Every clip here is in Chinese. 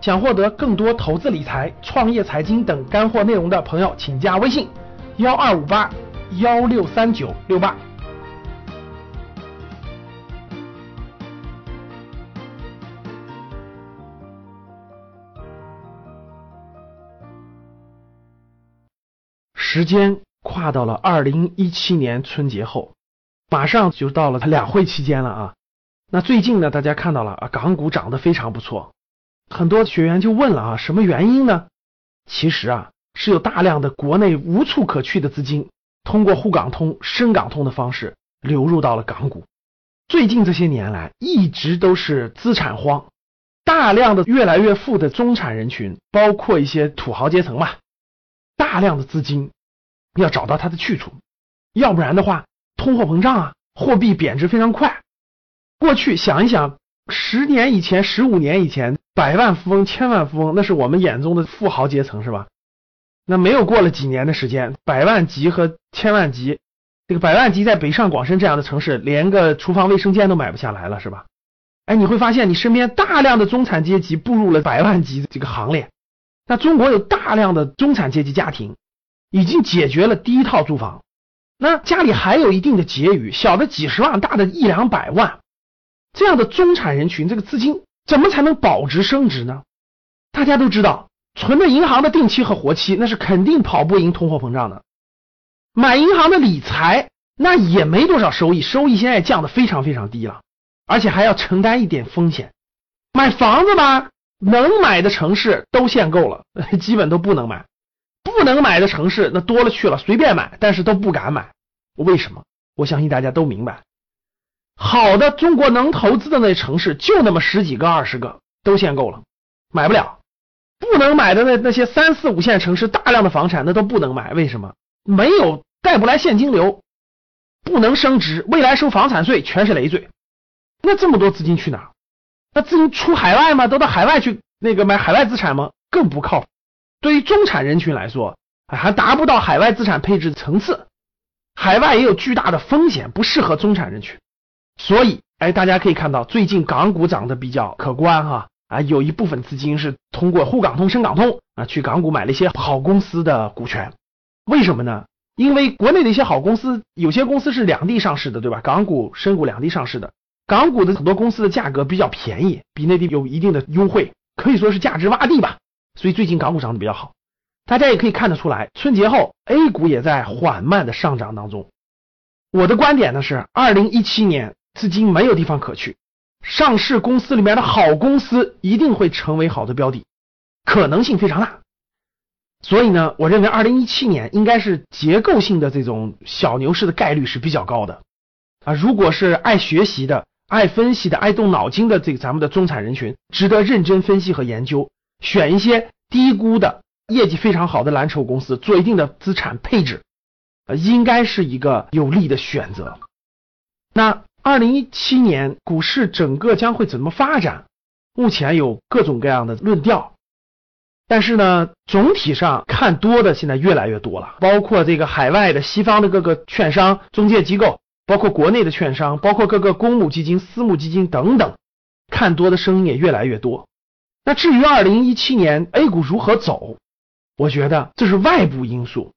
想获得更多投资理财、创业财经等干货内容的朋友，请加微信幺二五八幺六三九六八。时间跨到了二零一七年春节后，马上就到了它两会期间了啊。那最近呢，大家看到了啊，港股涨得非常不错。很多学员就问了啊，什么原因呢？其实啊，是有大量的国内无处可去的资金，通过沪港通、深港通的方式流入到了港股。最近这些年来，一直都是资产荒，大量的越来越富的中产人群，包括一些土豪阶层嘛，大量的资金要找到它的去处，要不然的话，通货膨胀啊，货币贬值非常快。过去想一想，十年以前、十五年以前。百万富翁、千万富翁，那是我们眼中的富豪阶层，是吧？那没有过了几年的时间，百万级和千万级，这个百万级在北上广深这样的城市，连个厨房卫生间都买不下来了，是吧？哎，你会发现你身边大量的中产阶级步入了百万级这个行列。那中国有大量的中产阶级家庭，已经解决了第一套住房，那家里还有一定的结余，小的几十万，大的一两百万，这样的中产人群，这个资金。怎么才能保值升值呢？大家都知道，存着银行的定期和活期，那是肯定跑不赢通货膨胀的。买银行的理财，那也没多少收益，收益现在降的非常非常低了，而且还要承担一点风险。买房子吧，能买的城市都限购了，基本都不能买；不能买的城市那多了去了，随便买，但是都不敢买。为什么？我相信大家都明白。好的，中国能投资的那城市就那么十几个、二十个，都限购了，买不了。不能买的那那些三四五线城市，大量的房产那都不能买，为什么？没有带不来现金流，不能升值，未来收房产税全是累赘。那这么多资金去哪？那资金出海外吗？都到海外去那个买海外资产吗？更不靠谱。对于中产人群来说，还达不到海外资产配置层次，海外也有巨大的风险，不适合中产人群。所以，哎，大家可以看到，最近港股涨得比较可观哈啊，有一部分资金是通过沪港通、深港通啊去港股买了一些好公司的股权。为什么呢？因为国内的一些好公司，有些公司是两地上市的，对吧？港股、深股两地上市的，港股的很多公司的价格比较便宜，比内地有一定的优惠，可以说是价值洼地吧。所以最近港股涨得比较好。大家也可以看得出来，春节后 A 股也在缓慢的上涨当中。我的观点呢是，二零一七年。资金没有地方可去，上市公司里面的好公司一定会成为好的标的，可能性非常大。所以呢，我认为二零一七年应该是结构性的这种小牛市的概率是比较高的啊。如果是爱学习的、爱分析的、爱动脑筋的这个咱们的中产人群，值得认真分析和研究，选一些低估的、业绩非常好的蓝筹公司做一定的资产配置，呃，应该是一个有利的选择。那。二零一七年股市整个将会怎么发展？目前有各种各样的论调，但是呢，总体上看多的现在越来越多了，包括这个海外的西方的各个券商、中介机构，包括国内的券商，包括各个公募基金、私募基金等等，看多的声音也越来越多。那至于二零一七年 A 股如何走，我觉得这是外部因素。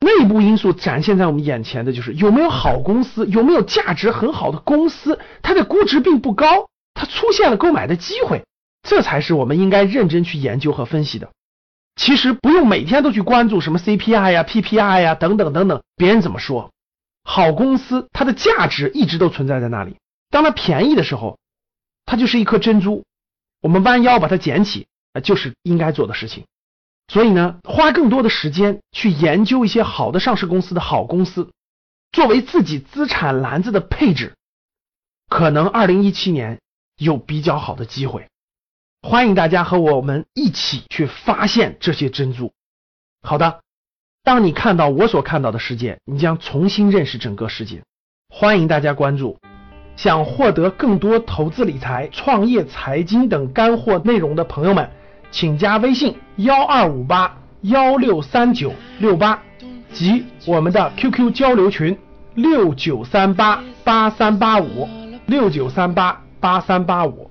内部因素展现在我们眼前的就是有没有好公司，有没有价值很好的公司，它的估值并不高，它出现了购买的机会，这才是我们应该认真去研究和分析的。其实不用每天都去关注什么 CPI 呀、PPI 呀等等等等，别人怎么说，好公司它的价值一直都存在在那里。当它便宜的时候，它就是一颗珍珠，我们弯腰把它捡起，就是应该做的事情。所以呢，花更多的时间去研究一些好的上市公司的好公司，作为自己资产篮子的配置，可能二零一七年有比较好的机会。欢迎大家和我们一起去发现这些珍珠。好的，当你看到我所看到的世界，你将重新认识整个世界。欢迎大家关注。想获得更多投资理财、创业财经等干货内容的朋友们。请加微信幺二五八幺六三九六八及我们的 QQ 交流群六九三八八三八五六九三八八三八五。